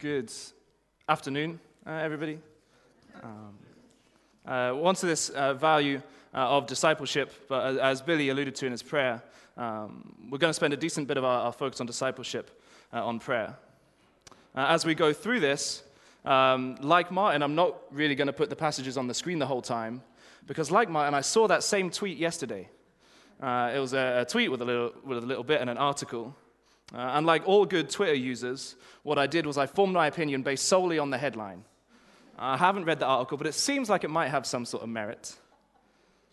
Good afternoon, uh, everybody. Um, uh, to this uh, value uh, of discipleship, but as, as, Billy alluded to in his prayer, um, we're going to spend a decent bit of our, our focus on discipleship uh, on prayer. Uh, as we go through this, um, like Martin, I'm not really going to put the passages on the screen the whole time, because like Martin, I saw that same tweet yesterday. it was a, a, tweet with a, little, with a little bit and an article. Uh, and like all good Twitter users, what I did was I formed my opinion based solely on the headline. I haven't read the article, but it seems like it might have some sort of merit.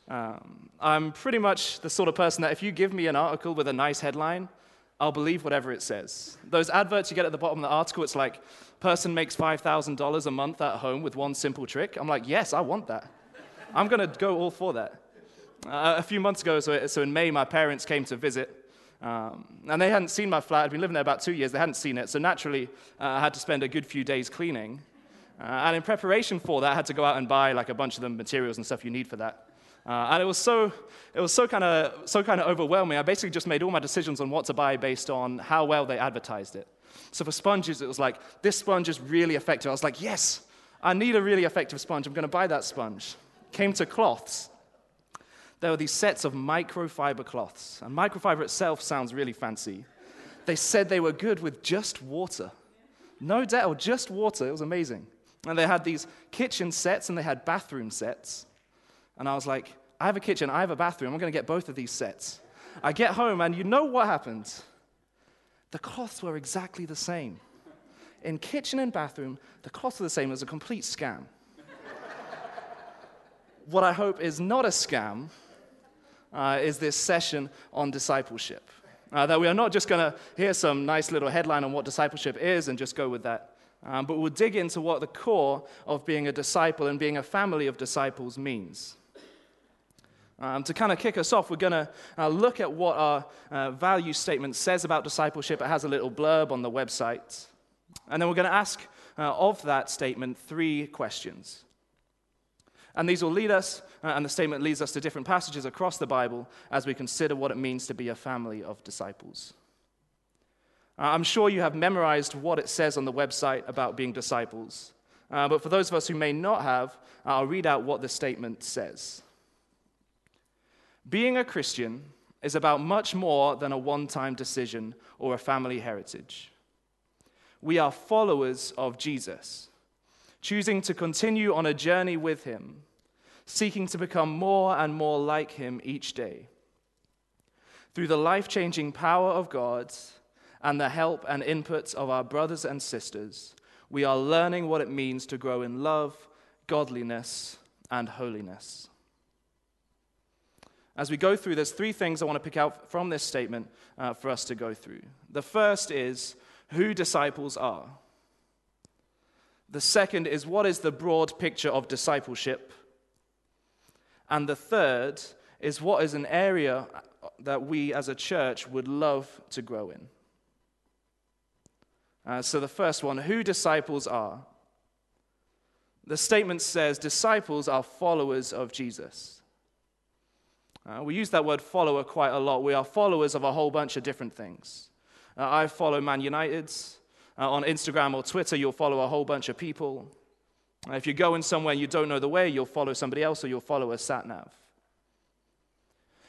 Um, I'm pretty much the sort of person that if you give me an article with a nice headline, I'll believe whatever it says. Those adverts you get at the bottom of the article, it's like, person makes $5,000 a month at home with one simple trick. I'm like, yes, I want that. I'm going to go all for that. Uh, a few months ago, so, so in May, my parents came to visit. Um, and they hadn't seen my flat. I'd been living there about two years. They hadn't seen it. So naturally, uh, I had to spend a good few days cleaning. Uh, and in preparation for that, I had to go out and buy like a bunch of the materials and stuff you need for that. Uh, and it was so, it was so kind of so kind of overwhelming. I basically just made all my decisions on what to buy based on how well they advertised it. So for sponges, it was like this sponge is really effective. I was like, yes, I need a really effective sponge. I'm going to buy that sponge. Came to cloths there were these sets of microfiber cloths. And microfiber itself sounds really fancy. They said they were good with just water. No doubt, just water. It was amazing. And they had these kitchen sets and they had bathroom sets. And I was like, I have a kitchen, I have a bathroom. I'm going to get both of these sets. I get home, and you know what happened? The cloths were exactly the same. In kitchen and bathroom, the cloths are the same. It was a complete scam. what I hope is not a scam uh, is this session on discipleship. Uh, that we are not just going to hear some nice little headline on what discipleship is and just go with that, um, but we'll dig into what the core of being a disciple and being a family of disciples means. Um, to kind of kick us off, we're going to uh, look at what our uh, value statement says about discipleship. It has a little blurb on the website. And then we're going to ask uh, of that statement three questions. And these will lead us, uh, and the statement leads us to different passages across the Bible as we consider what it means to be a family of disciples. Uh, I'm sure you have memorized what it says on the website about being disciples. Uh, but for those of us who may not have, I'll read out what the statement says. Being a Christian is about much more than a one time decision or a family heritage. We are followers of Jesus, choosing to continue on a journey with him seeking to become more and more like Him each day. Through the life changing power of God and the help and inputs of our brothers and sisters, we are learning what it means to grow in love, godliness, and holiness. As we go through, there's three things I want to pick out from this statement uh, for us to go through. The first is who disciples are. The second is what is the broad picture of discipleship. And the third is what is an area that we as a church would love to grow in. Uh, so, the first one who disciples are. The statement says disciples are followers of Jesus. Uh, we use that word follower quite a lot. We are followers of a whole bunch of different things. Uh, I follow Man United. Uh, on Instagram or Twitter, you'll follow a whole bunch of people. If you're going somewhere and you don't know the way, you'll follow somebody else or you'll follow a sat nav.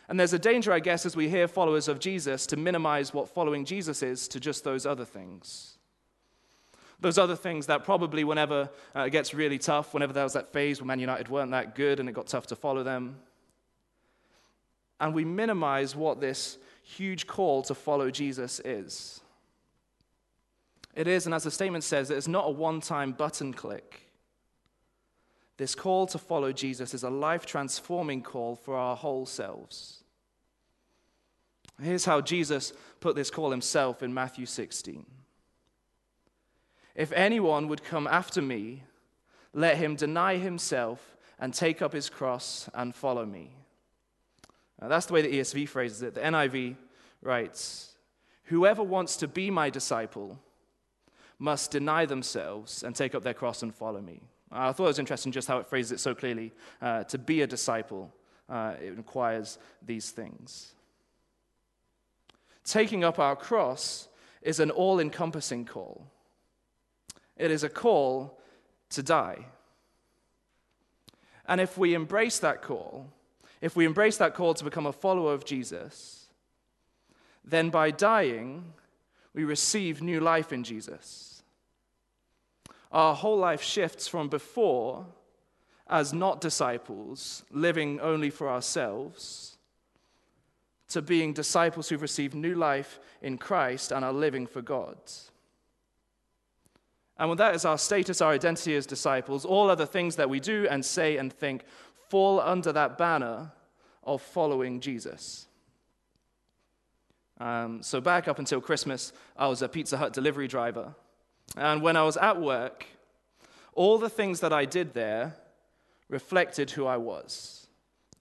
And there's a danger, I guess, as we hear followers of Jesus, to minimize what following Jesus is to just those other things. Those other things that probably, whenever uh, it gets really tough, whenever there was that phase when Man United weren't that good and it got tough to follow them, and we minimize what this huge call to follow Jesus is. It is, and as the statement says, it's not a one time button click. This call to follow Jesus is a life transforming call for our whole selves. Here's how Jesus put this call himself in Matthew 16. If anyone would come after me, let him deny himself and take up his cross and follow me. Now, that's the way the ESV phrases it. The NIV writes Whoever wants to be my disciple must deny themselves and take up their cross and follow me. I thought it was interesting just how it phrases it so clearly. Uh, to be a disciple, uh, it requires these things. Taking up our cross is an all encompassing call. it is a call to die. And if we embrace that call, if we embrace that call to become a follower of Jesus, then by dying, we receive new life in Jesus. Our whole life shifts from before, as not disciples, living only for ourselves, to being disciples who've received new life in Christ and are living for God. And when that is our status, our identity as disciples, all other things that we do and say and think fall under that banner of following Jesus. Um, so, back up until Christmas, I was a Pizza Hut delivery driver. And when I was at work, all the things that I did there reflected who I was.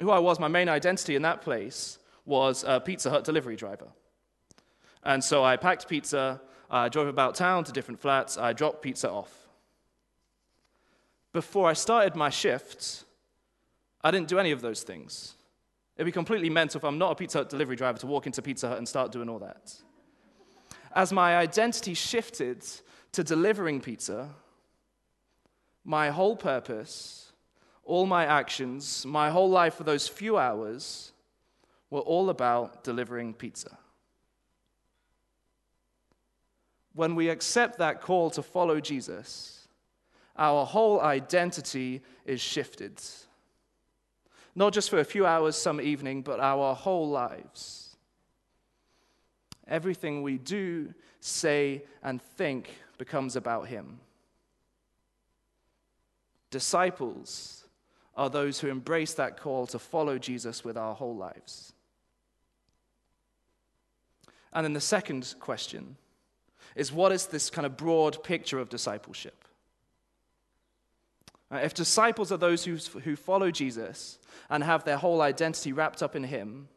Who I was, my main identity in that place was a Pizza Hut delivery driver. And so I packed pizza, I drove about town to different flats, I dropped pizza off. Before I started my shift, I didn't do any of those things. It'd be completely mental if I'm not a Pizza Hut delivery driver to walk into Pizza Hut and start doing all that. As my identity shifted to delivering pizza, my whole purpose, all my actions, my whole life for those few hours were all about delivering pizza. When we accept that call to follow Jesus, our whole identity is shifted. Not just for a few hours some evening, but our whole lives. Everything we do, say, and think becomes about Him. Disciples are those who embrace that call to follow Jesus with our whole lives. And then the second question is what is this kind of broad picture of discipleship? Uh, if disciples are those who, who follow Jesus and have their whole identity wrapped up in Him,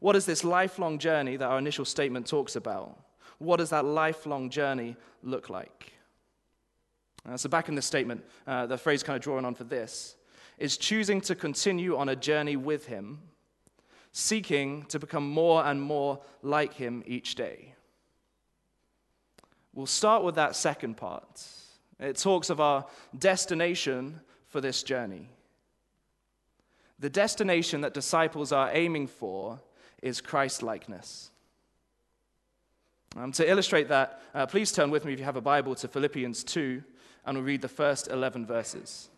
what is this lifelong journey that our initial statement talks about? What does that lifelong journey look like? Uh, so, back in the statement, uh, the phrase kind of drawing on for this is choosing to continue on a journey with Him, seeking to become more and more like Him each day. We'll start with that second part it talks of our destination for this journey. The destination that disciples are aiming for is Christ likeness. Um, to illustrate that, uh, please turn with me, if you have a Bible, to Philippians 2, and we'll read the first 11 verses.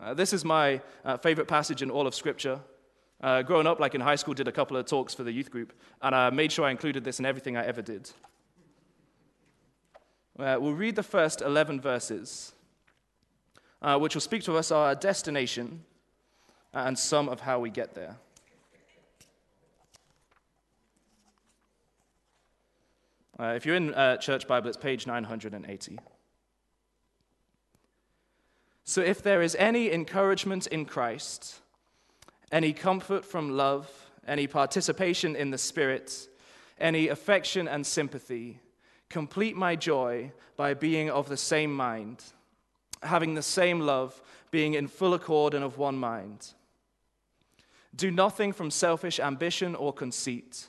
Uh, this is my uh, favorite passage in all of Scripture. Uh, growing up, like in high school, did a couple of talks for the youth group, and I made sure I included this in everything I ever did. Uh, we'll read the first 11 verses, uh, which will speak to us our destination and some of how we get there. Uh, if you're in uh, Church Bible, it's page 980. So, if there is any encouragement in Christ, any comfort from love, any participation in the Spirit, any affection and sympathy, Complete my joy by being of the same mind, having the same love, being in full accord and of one mind. Do nothing from selfish ambition or conceit,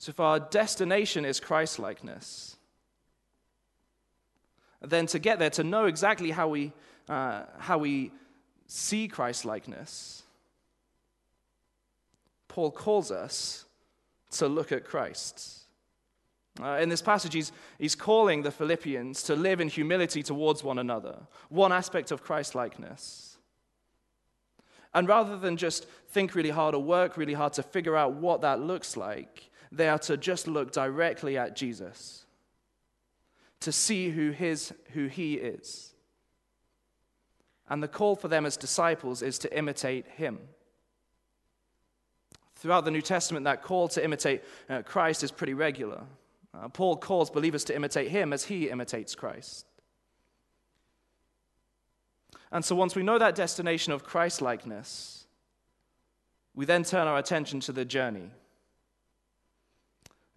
So, if our destination is Christlikeness, then to get there, to know exactly how we, uh, how we see Christlikeness, Paul calls us to look at Christ. Uh, in this passage, he's, he's calling the Philippians to live in humility towards one another, one aspect of Christlikeness. And rather than just think really hard or work really hard to figure out what that looks like, they are to just look directly at Jesus, to see who, his, who he is. And the call for them as disciples is to imitate him. Throughout the New Testament, that call to imitate uh, Christ is pretty regular. Uh, Paul calls believers to imitate him as he imitates Christ. And so, once we know that destination of Christ likeness, we then turn our attention to the journey.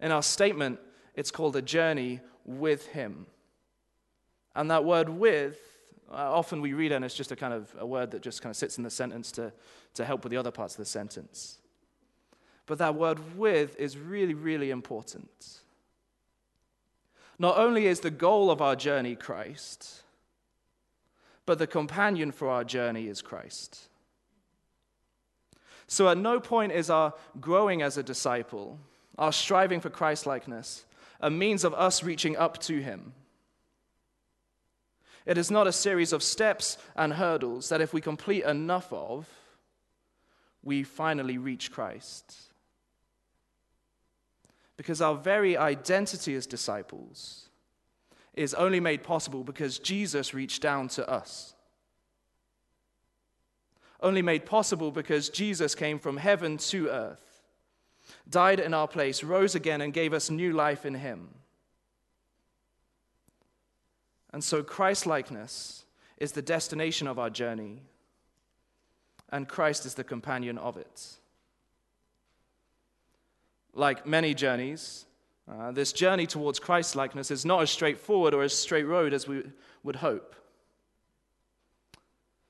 In our statement, it's called a journey with Him. And that word with, uh, often we read it and it's just a kind of a word that just kind of sits in the sentence to, to help with the other parts of the sentence. But that word with is really, really important. Not only is the goal of our journey Christ, but the companion for our journey is Christ. So at no point is our growing as a disciple, our striving for Christlikeness, a means of us reaching up to Him. It is not a series of steps and hurdles that, if we complete enough of, we finally reach Christ. Because our very identity as disciples is only made possible because Jesus reached down to us. Only made possible because Jesus came from heaven to earth, died in our place, rose again, and gave us new life in Him. And so, Christ likeness is the destination of our journey, and Christ is the companion of it. Like many journeys, uh, this journey towards Christ likeness is not as straightforward or as straight road as we would hope.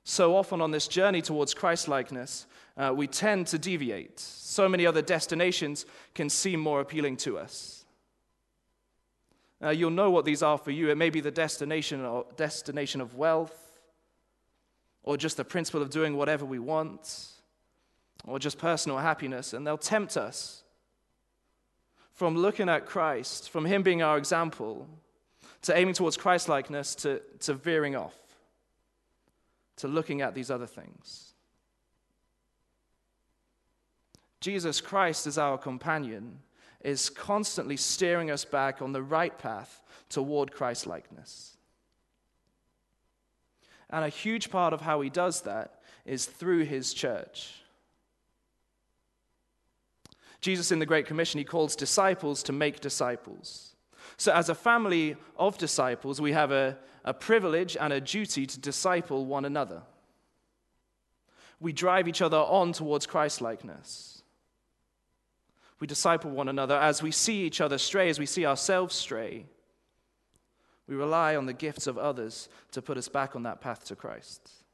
So often on this journey towards Christ likeness, uh, we tend to deviate. So many other destinations can seem more appealing to us. Uh, you'll know what these are for you. It may be the destination, or destination of wealth, or just the principle of doing whatever we want, or just personal happiness, and they'll tempt us from looking at Christ, from Him being our example, to aiming towards Christlikeness, to, to veering off, to looking at these other things. Jesus Christ, as our companion, is constantly steering us back on the right path toward Christlikeness. And a huge part of how he does that is through his church. Jesus, in the Great Commission, he calls disciples to make disciples. So, as a family of disciples, we have a, a privilege and a duty to disciple one another. We drive each other on towards Christlikeness. We disciple one another as we see each other stray, as we see ourselves stray. We rely on the gifts of others to put us back on that path to Christ.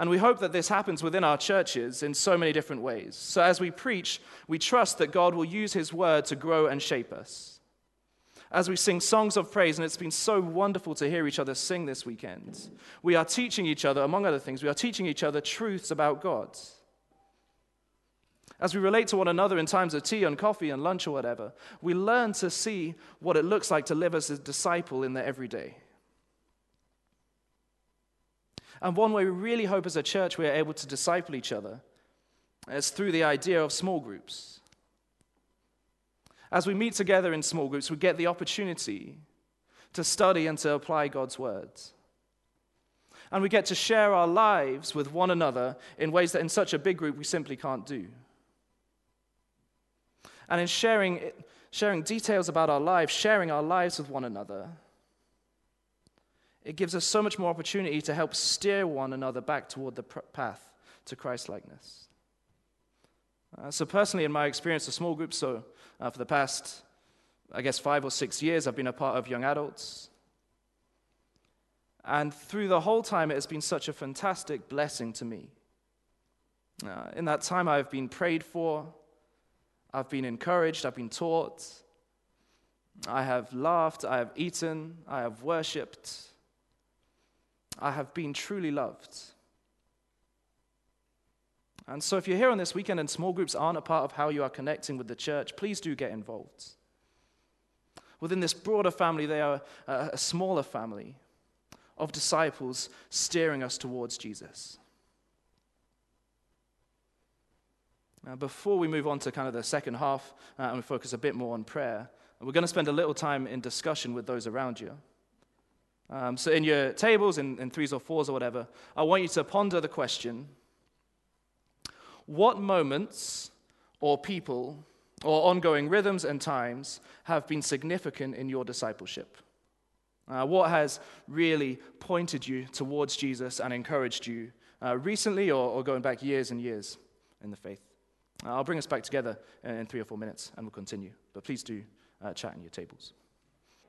And we hope that this happens within our churches in so many different ways. So as we preach, we trust that God will use His word to grow and shape us. As we sing songs of praise, and it's been so wonderful to hear each other sing this weekend, we are teaching each other, among other things, we are teaching each other truths about God. As we relate to one another in times of tea and coffee and lunch or whatever, we learn to see what it looks like to live as a disciple in the everyday. And one way we really hope as a church we are able to disciple each other is through the idea of small groups. As we meet together in small groups, we get the opportunity to study and to apply God's words. And we get to share our lives with one another in ways that in such a big group we simply can't do. And in sharing, sharing details about our lives, sharing our lives with one another, it gives us so much more opportunity to help steer one another back toward the path to Christlikeness. Uh, so, personally, in my experience of small groups, so uh, for the past, I guess, five or six years, I've been a part of young adults. And through the whole time, it has been such a fantastic blessing to me. Uh, in that time, I've been prayed for, I've been encouraged, I've been taught, I have laughed, I have eaten, I have worshipped. I have been truly loved. And so, if you're here on this weekend and small groups aren't a part of how you are connecting with the church, please do get involved. Within this broader family, they are a, smaller family of disciples steering us towards Jesus. Now, before we move on to kind of the second half uh, and we focus a bit more on prayer, we're going to spend a little time in discussion with those around you. Um, so, in your tables, in, in threes or fours or whatever, I want you to ponder the question what moments or people or ongoing rhythms and times have been significant in your discipleship? Uh, what has really pointed you towards Jesus and encouraged you uh, recently or, or, going back years and years in the faith? Uh, I'll bring us back together in three or four minutes and we'll continue. But please do uh, chat in your tables.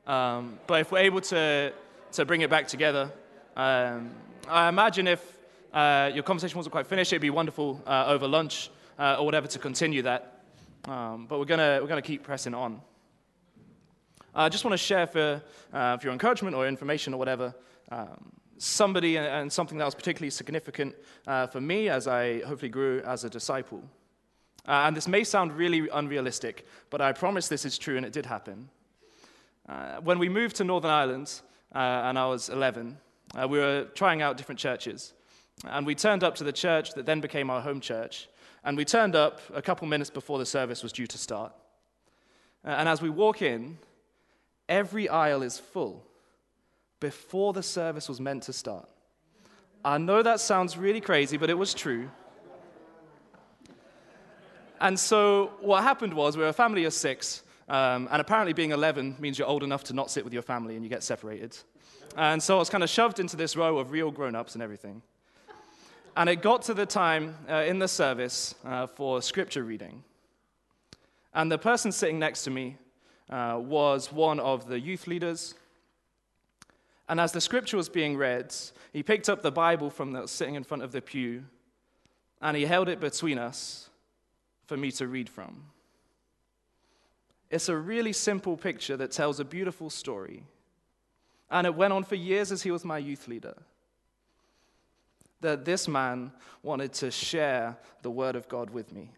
Um, but if we're able to, to bring it back together, um, I imagine if uh, your conversation wasn't quite finished, it'd be wonderful uh, over lunch or whatever to continue that. Um, but we're going we're gonna keep pressing on. I just want to share for, uh, for your encouragement or information or whatever um, somebody and, and, something that was particularly significant uh, for me as I hopefully grew as a disciple. Uh, and this may sound really unrealistic, but I promise this is true and it did happen. Uh, when we moved to Northern Ireland uh, and I was 11, uh, we were trying out different churches. And we turned up to the church that then became our home church. And we turned up a couple minutes before the service was due to start. and as we walk in, every aisle is full before the service was meant to start. I know that sounds really crazy, but it was true. And so what happened was we were a family of six, um, and apparently being 11 means you're old enough to not sit with your family and you get separated. And so I was kind of shoved into this row of real grown ups and everything. And it got to the time uh, in the service uh, for scripture reading. And the person sitting next to me uh, was one of the youth leaders. And as the scripture was being read, he picked up the Bible from the sitting in front of the pew and he held it between us for me to read from. It's a really simple picture that tells a beautiful story. And it went on for years as he was my youth leader. That this man wanted to share the word of God with me.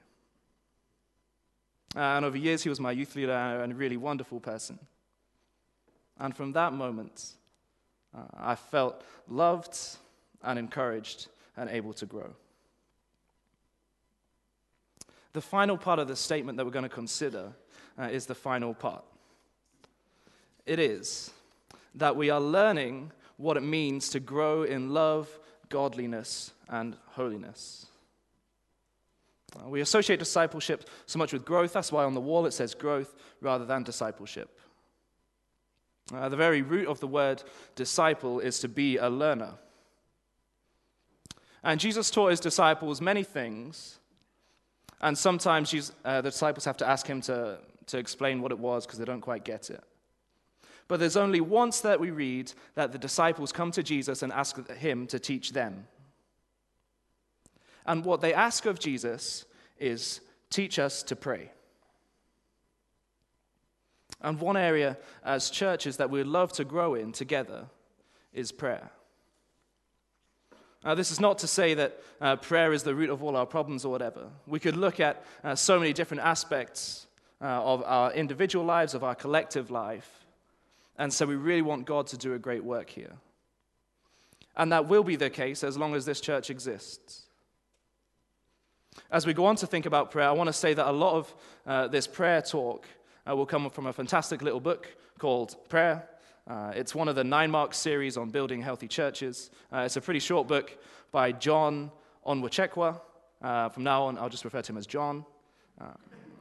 And over years, he was my youth leader and a really wonderful person. And from that moment, uh, I felt loved and encouraged and able to grow. The final part of the statement that we're going to consider uh, is the final part. It is that we are learning what it means to grow in love, godliness, and holiness. Uh, we associate discipleship so much with growth. That's why on the wall it says growth rather than discipleship. Uh, the very root of the word disciple is to be a learner. And Jesus taught his disciples many things, and sometimes Jesus, uh, the disciples have to ask him to, to explain what it was because they don't quite get it. But there's only once that we read that the disciples come to Jesus and ask him to teach them. And what they ask of Jesus is teach us to pray. And one area as churches that we'd love to grow in together is prayer. Now, this is not to say that uh, prayer is the root of all our problems or whatever. We could look at uh, so many different aspects uh, of our individual lives, of our collective life. And so we really want God to do a great work here. And that will be the case as long as this church exists. As we go on to think about prayer, I want to say that a lot of uh, this prayer talk uh, will come from a fantastic little book called Prayer. Uh, it's one of the nine mark series on building healthy churches. Uh, it's a pretty short book by John Onwuchekwa. Uh, from now on, I'll just refer to him as John.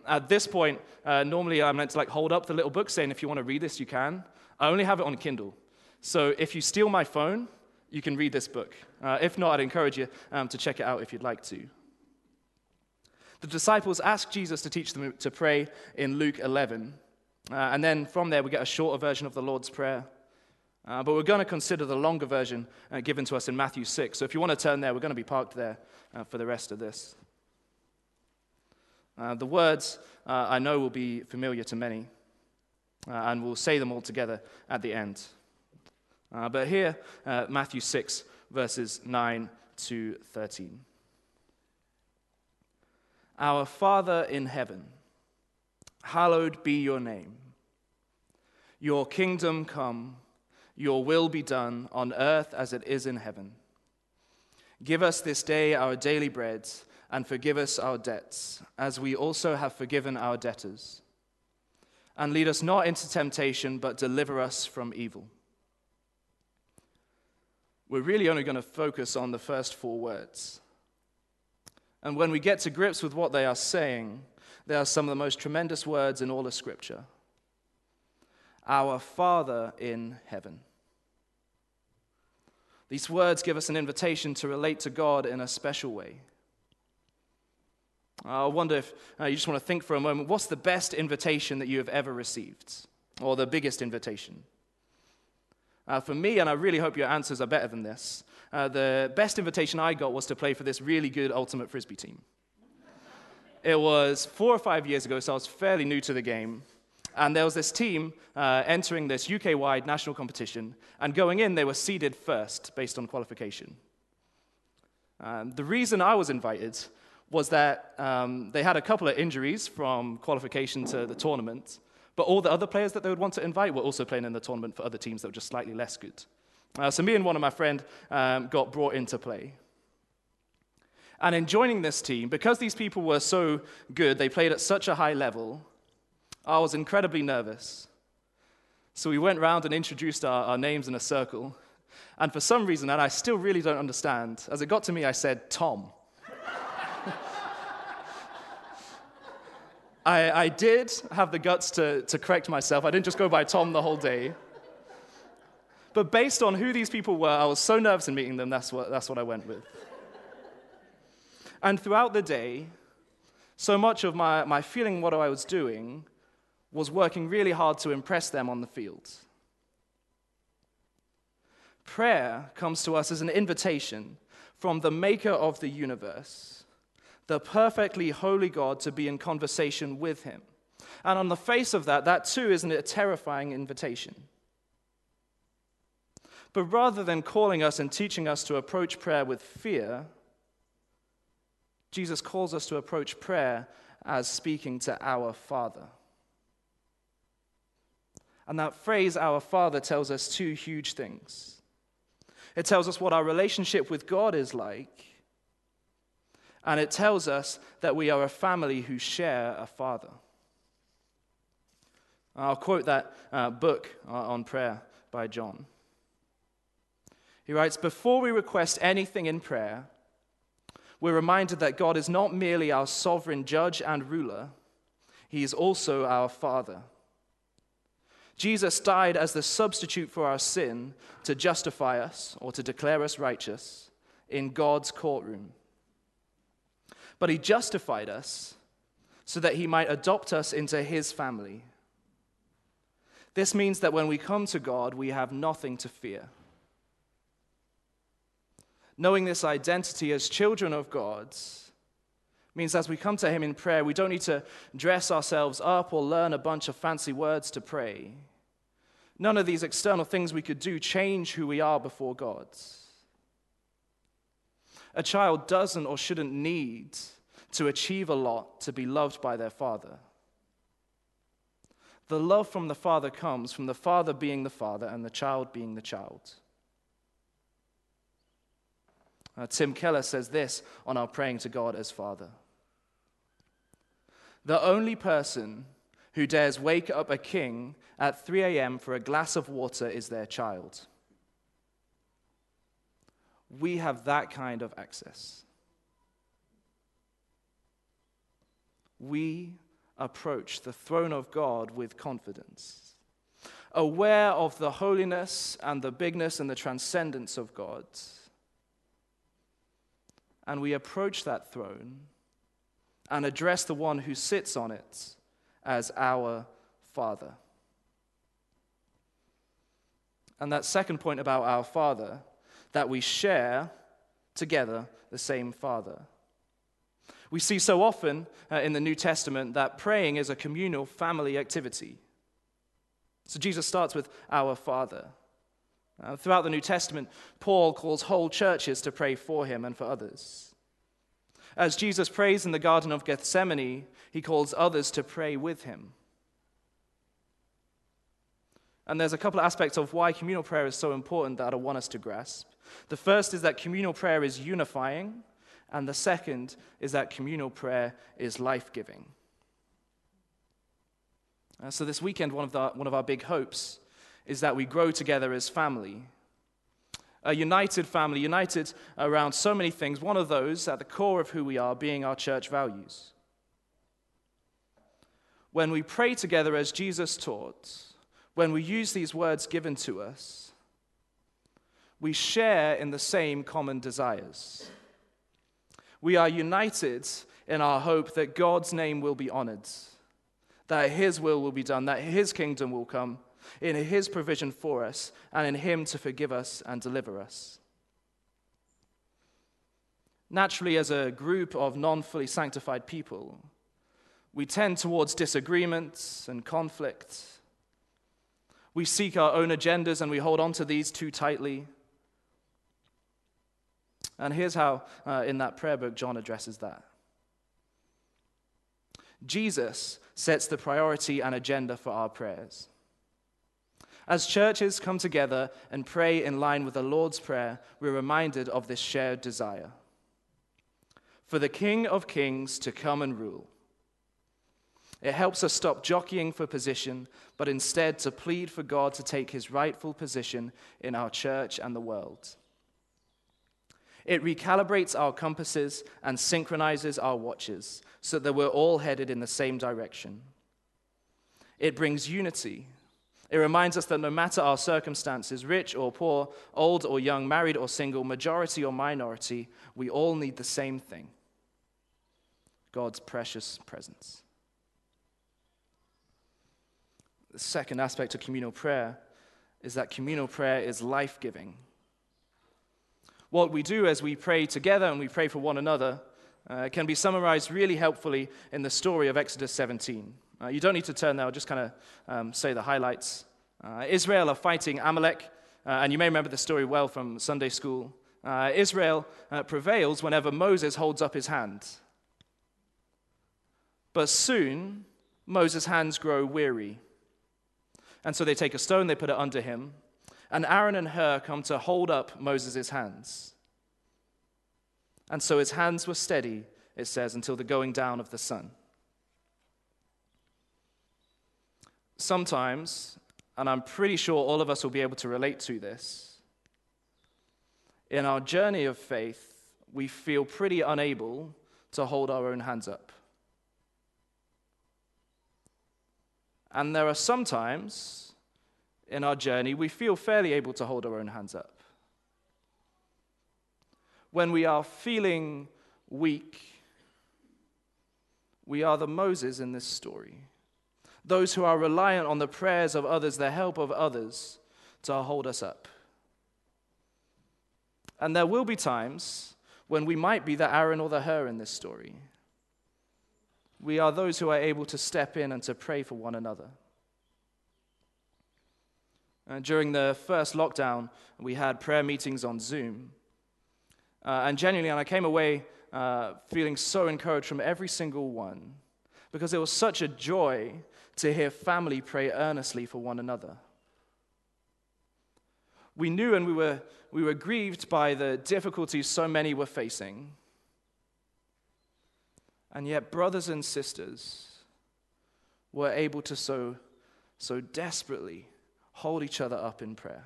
Uh, at this point, normally I'm meant to like hold up the little book saying, if you want to read this, you can. I only have it on Kindle. So if you steal my phone, you can read this book. if not, I'd encourage you um, to check it out if you'd like to. The disciples ask Jesus to teach them to pray in Luke 11. Uh, and then from there, we get a shorter version of the Lord's Prayer. Uh, but we're going to consider the longer version uh, given to us in Matthew 6. So if you want to turn there, we're going to be parked there uh, for the rest of this. Uh, the words uh, I know will be familiar to many, and we'll say them all together at the end. but here, Matthew 6, verses 9 to 13. Our Father in heaven, hallowed be your name. Your kingdom come, your will be done on earth as it is in heaven. Give us this day our daily bread, and forgive us our debts, as we also have forgiven our debtors. And lead us not into temptation, but deliver us from evil. We're really only going to focus on the first four words. And when we get to grips with what they are saying, they are some of the most tremendous words in all of Scripture. Our Father in heaven. These words give us an invitation to relate to God in a special way. I wonder if uh, you just want to think for a moment what's the best invitation that you have ever received? Or the biggest invitation? Uh, for me, and I really hope your answers are better than this, uh, the best invitation I got was to play for this really good ultimate frisbee team. it was four or five years ago, so I was fairly new to the game. And there was this team uh, entering this UK wide national competition, and going in, they were seeded first based on qualification. Um, the reason I was invited was that um, they had a couple of injuries from qualification to the tournament, but all the other players that they would want to invite were also playing in the tournament for other teams that were just slightly less good. Uh, so me and one of my friends um, got brought into play. And in joining this team, because these people were so good, they played at such a high level, I was incredibly nervous. So we went round and introduced our, our names in a circle. And for some reason, and I still really don't understand, as it got to me, I said, Tom. I, I did have the guts to, to correct myself. I didn't just go by Tom the whole day. But based on who these people were, I was so nervous in meeting them, that's what, that's what I went with. And throughout the day, so much of my, my feeling what I was doing was working really hard to impress them on the field. Prayer comes to us as an invitation from the maker of the universe, the perfectly holy God, to be in conversation with him. And on the face of that, that too isn't a terrifying invitation. But rather than calling us and teaching us to approach prayer with fear, Jesus calls us to approach prayer as speaking to our Father. And that phrase, our Father, tells us two huge things. It tells us what our relationship with God is like, and it tells us that we are a family who share a Father. I'll quote that uh, book uh, on prayer by John. He writes Before we request anything in prayer, we're reminded that God is not merely our sovereign judge and ruler, He is also our Father. Jesus died as the substitute for our sin to justify us or to declare us righteous in God's courtroom. But He justified us so that He might adopt us into His family. This means that when we come to God, we have nothing to fear. Knowing this identity as children of God means as we come to Him in prayer, we don't need to dress ourselves up or learn a bunch of fancy words to pray. None of these external things we could do change who we are before God. A child doesn't or shouldn't need to achieve a lot to be loved by their father. The love from the father comes from the father being the father and the child being the child. Uh, Tim Keller says this on our praying to God as Father. The only person who dares wake up a king at 3 a.m. for a glass of water is their child. We have that kind of access. We approach the throne of God with confidence, aware of the holiness and the bigness and the transcendence of God and we approach that throne and address the one who sits on it as our Father. And that second point about our Father, that we share together the same Father. We see so often uh, in the New Testament that praying is a communal family activity. So Jesus starts with our Father. Uh, throughout the New Testament, Paul calls whole churches to pray for him and for others. As Jesus prays in the Garden of Gethsemane, he calls others to pray with him. And there's a couple of aspects of why communal prayer is so important that I want us to grasp. The first is that communal prayer is unifying, and the second is that communal prayer is life giving. Uh, so, this weekend, one of, the, one of our big hopes is that we grow together as family. A united family, united around so many things. One of those, at the core of who we are, being our church values. When we pray together as Jesus taught, when we use these words given to us, we share in the same common desires. We are united in our hope that God's name will be honored, that His will will be done, that His kingdom will come, in His provision for us, and in Him to forgive us and deliver us. Naturally, as a group of non fully sanctified people, we tend towards disagreements and conflict we seek our own agendas and we hold on to these too tightly. And here's how, uh, in that prayer book, John addresses that. Jesus sets the priority and agenda for our prayers. As churches come together and pray in line with the Lord's Prayer, we're reminded of this shared desire for the King of Kings to come and rule it helps us stop jockeying for position, but instead to plead for God to take his rightful position in our church and the world. It recalibrates our compasses and synchronizes our watches so that we're all headed in the same direction. It brings unity. It reminds us that no matter our circumstances, rich or poor, old or young, married or single, majority or minority, we all need the same thing God's precious presence. The second aspect of communal prayer is that communal prayer is life giving. What we do as we pray together and we pray for one another uh, can be summarized really helpfully in the story of Exodus 17. Uh, you don't need to turn there, I'll just kind of um, say the highlights. Uh, Israel are fighting Amalek, uh, and you may remember the story well from Sunday school. Uh, Israel uh, prevails whenever Moses holds up his hand. But soon, Moses' hands grow weary. And so they take a stone, they put it under him, and Aaron and Hur come to hold up Moses' hands. And so his hands were steady, it says, until the going down of the sun. Sometimes, and I'm pretty sure all of us will be able to relate to this, in our journey of faith, we feel pretty unable to hold our own hands up. And there are some times in our journey we feel fairly able to hold our own hands up. When we are feeling weak, we are the Moses in this story. Those who are reliant on the prayers of others, the help of others, to hold us up. And there will be times when we might be the Aaron or the Hur in this story we are those who are able to step in and to pray for one another. Uh, during the first lockdown, we had prayer meetings on Zoom. Uh, and genuinely, and I came away uh, feeling so encouraged from every single one because it was such a joy to hear family pray earnestly for one another. We knew and we were, we were grieved by the difficulties so many were facing. And yet, brothers and sisters were able to so, so desperately hold each other up in prayer.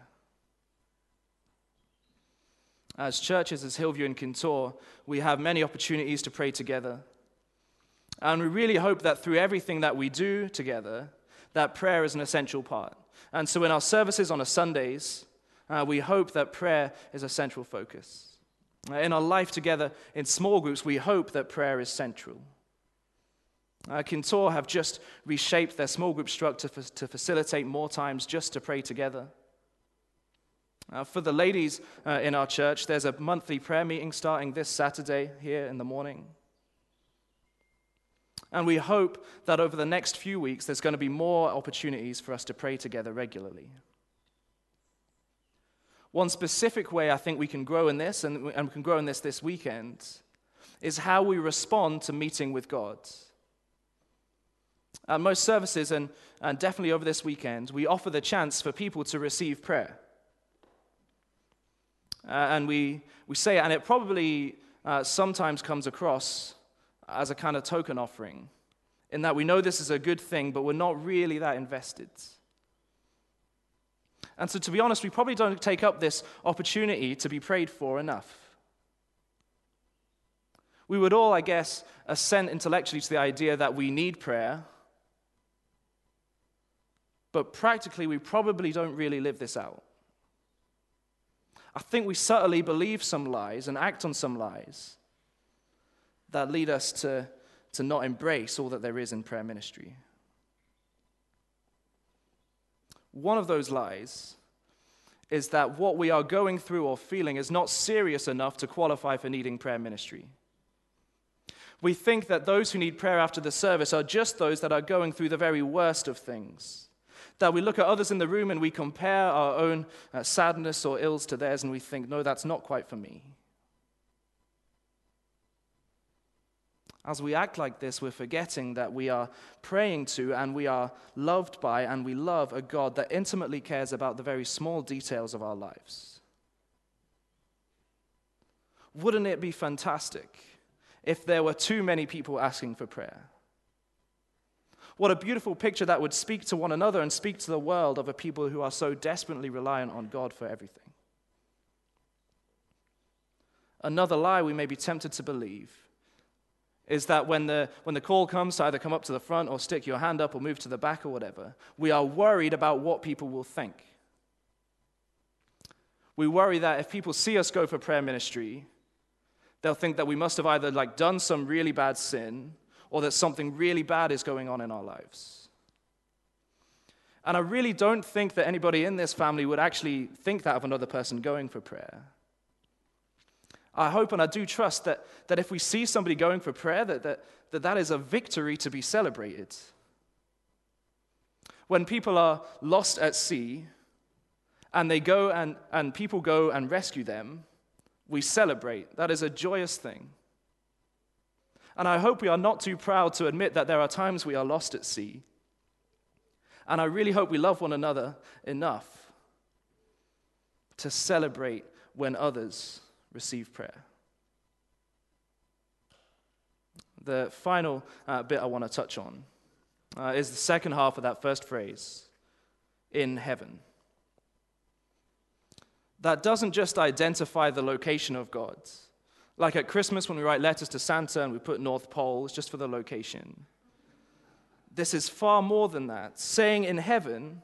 As churches, as Hillview and Kintore, we have many opportunities to pray together. And we really hope that through everything that we do together, that prayer is an essential part. And so in our services on a Sundays, uh, we hope that prayer is a central focus. In our life together in small groups, we hope that prayer is central. Uh, Kintore have just reshaped their small group structure to, to facilitate more times just to pray together. Uh, for the ladies uh, in our church, there's a monthly prayer meeting starting this Saturday here in the morning. And we hope that over the next few weeks, there's going to be more opportunities for us to pray together regularly. One specific way I think we can grow in this, and, we can grow in this this weekend, is how we respond to meeting with God. At most services, and, and definitely over this weekend, we offer the chance for people to receive prayer. Uh, and we, we say it, and it probably uh, sometimes comes across as a kind of token offering, in that we know this is a good thing, but we're not really that invested. And so, to be honest, we probably don't take up this opportunity to be prayed for enough. We would all, I guess, assent intellectually to the idea that we need prayer, but practically, we probably don't really live this out. I think we subtly believe some lies and act on some lies that lead us to, to not embrace all that there is in prayer ministry. One of those lies is that what we are going through or feeling is not serious enough to qualify for needing prayer ministry. We think that those who need prayer after the service are just those that are going through the very worst of things. That we look at others in the room and we compare our own uh, sadness or ills to theirs and we think, no, that's not quite for me. As we act like this, we're forgetting that we are praying to and we are loved by and we love a God that intimately cares about the very small details of our lives. Wouldn't it be fantastic if there were too many people asking for prayer? What a beautiful picture that would speak to one another and speak to the world of a people who are so desperately reliant on God for everything. Another lie we may be tempted to believe is that when the, when the call comes to either come up to the front or stick your hand up or move to the back or whatever, we are worried about what people will think. We worry that if people see us go for prayer ministry, they'll think that we must have either like done some really bad sin or that something really bad is going on in our lives. And I really don't think that anybody in this family would actually think that of another person going for prayer. I hope and I do trust that, that if we see somebody going for prayer, that that, that that is a victory to be celebrated. When people are lost at sea and they go and, and people go and rescue them, we celebrate. That is a joyous thing. And I hope we are not too proud to admit that there are times we are lost at sea. And I really hope we love one another enough to celebrate when others receive prayer. The final uh, bit I want to touch on uh, is the second half of that first phrase in heaven. That doesn't just identify the location of God. Like at Christmas when we write letters to Santa and we put North Pole, it's just for the location. This is far more than that. Saying in heaven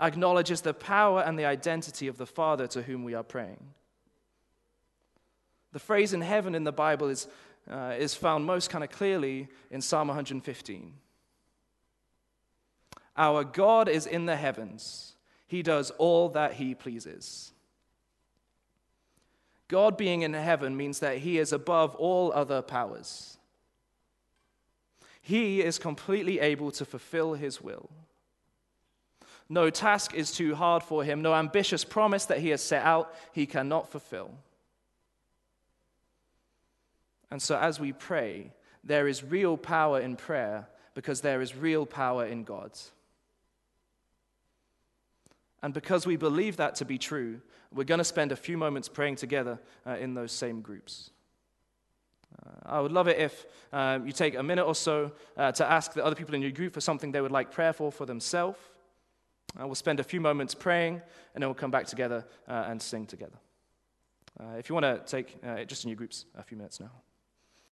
acknowledges the power and the identity of the Father to whom we are praying. The phrase in heaven in the Bible is, uh, is found most kind of clearly in Psalm 115. Our God is in the heavens, He does all that He pleases. God being in heaven means that He is above all other powers. He is completely able to fulfill His will. No task is too hard for Him, no ambitious promise that He has set out, He cannot fulfill. And so, as we pray, there is real power in prayer because there is real power in God. And because we believe that to be true, we're going to spend a few moments praying together uh, in those same groups. Uh, I would love it if um, you take a minute or so uh, to ask the other people in your group for something they would like prayer for for themselves. Uh, we'll spend a few moments praying, and then we'll come back together uh, and sing together. Uh, if you want to take just in your groups a few minutes now.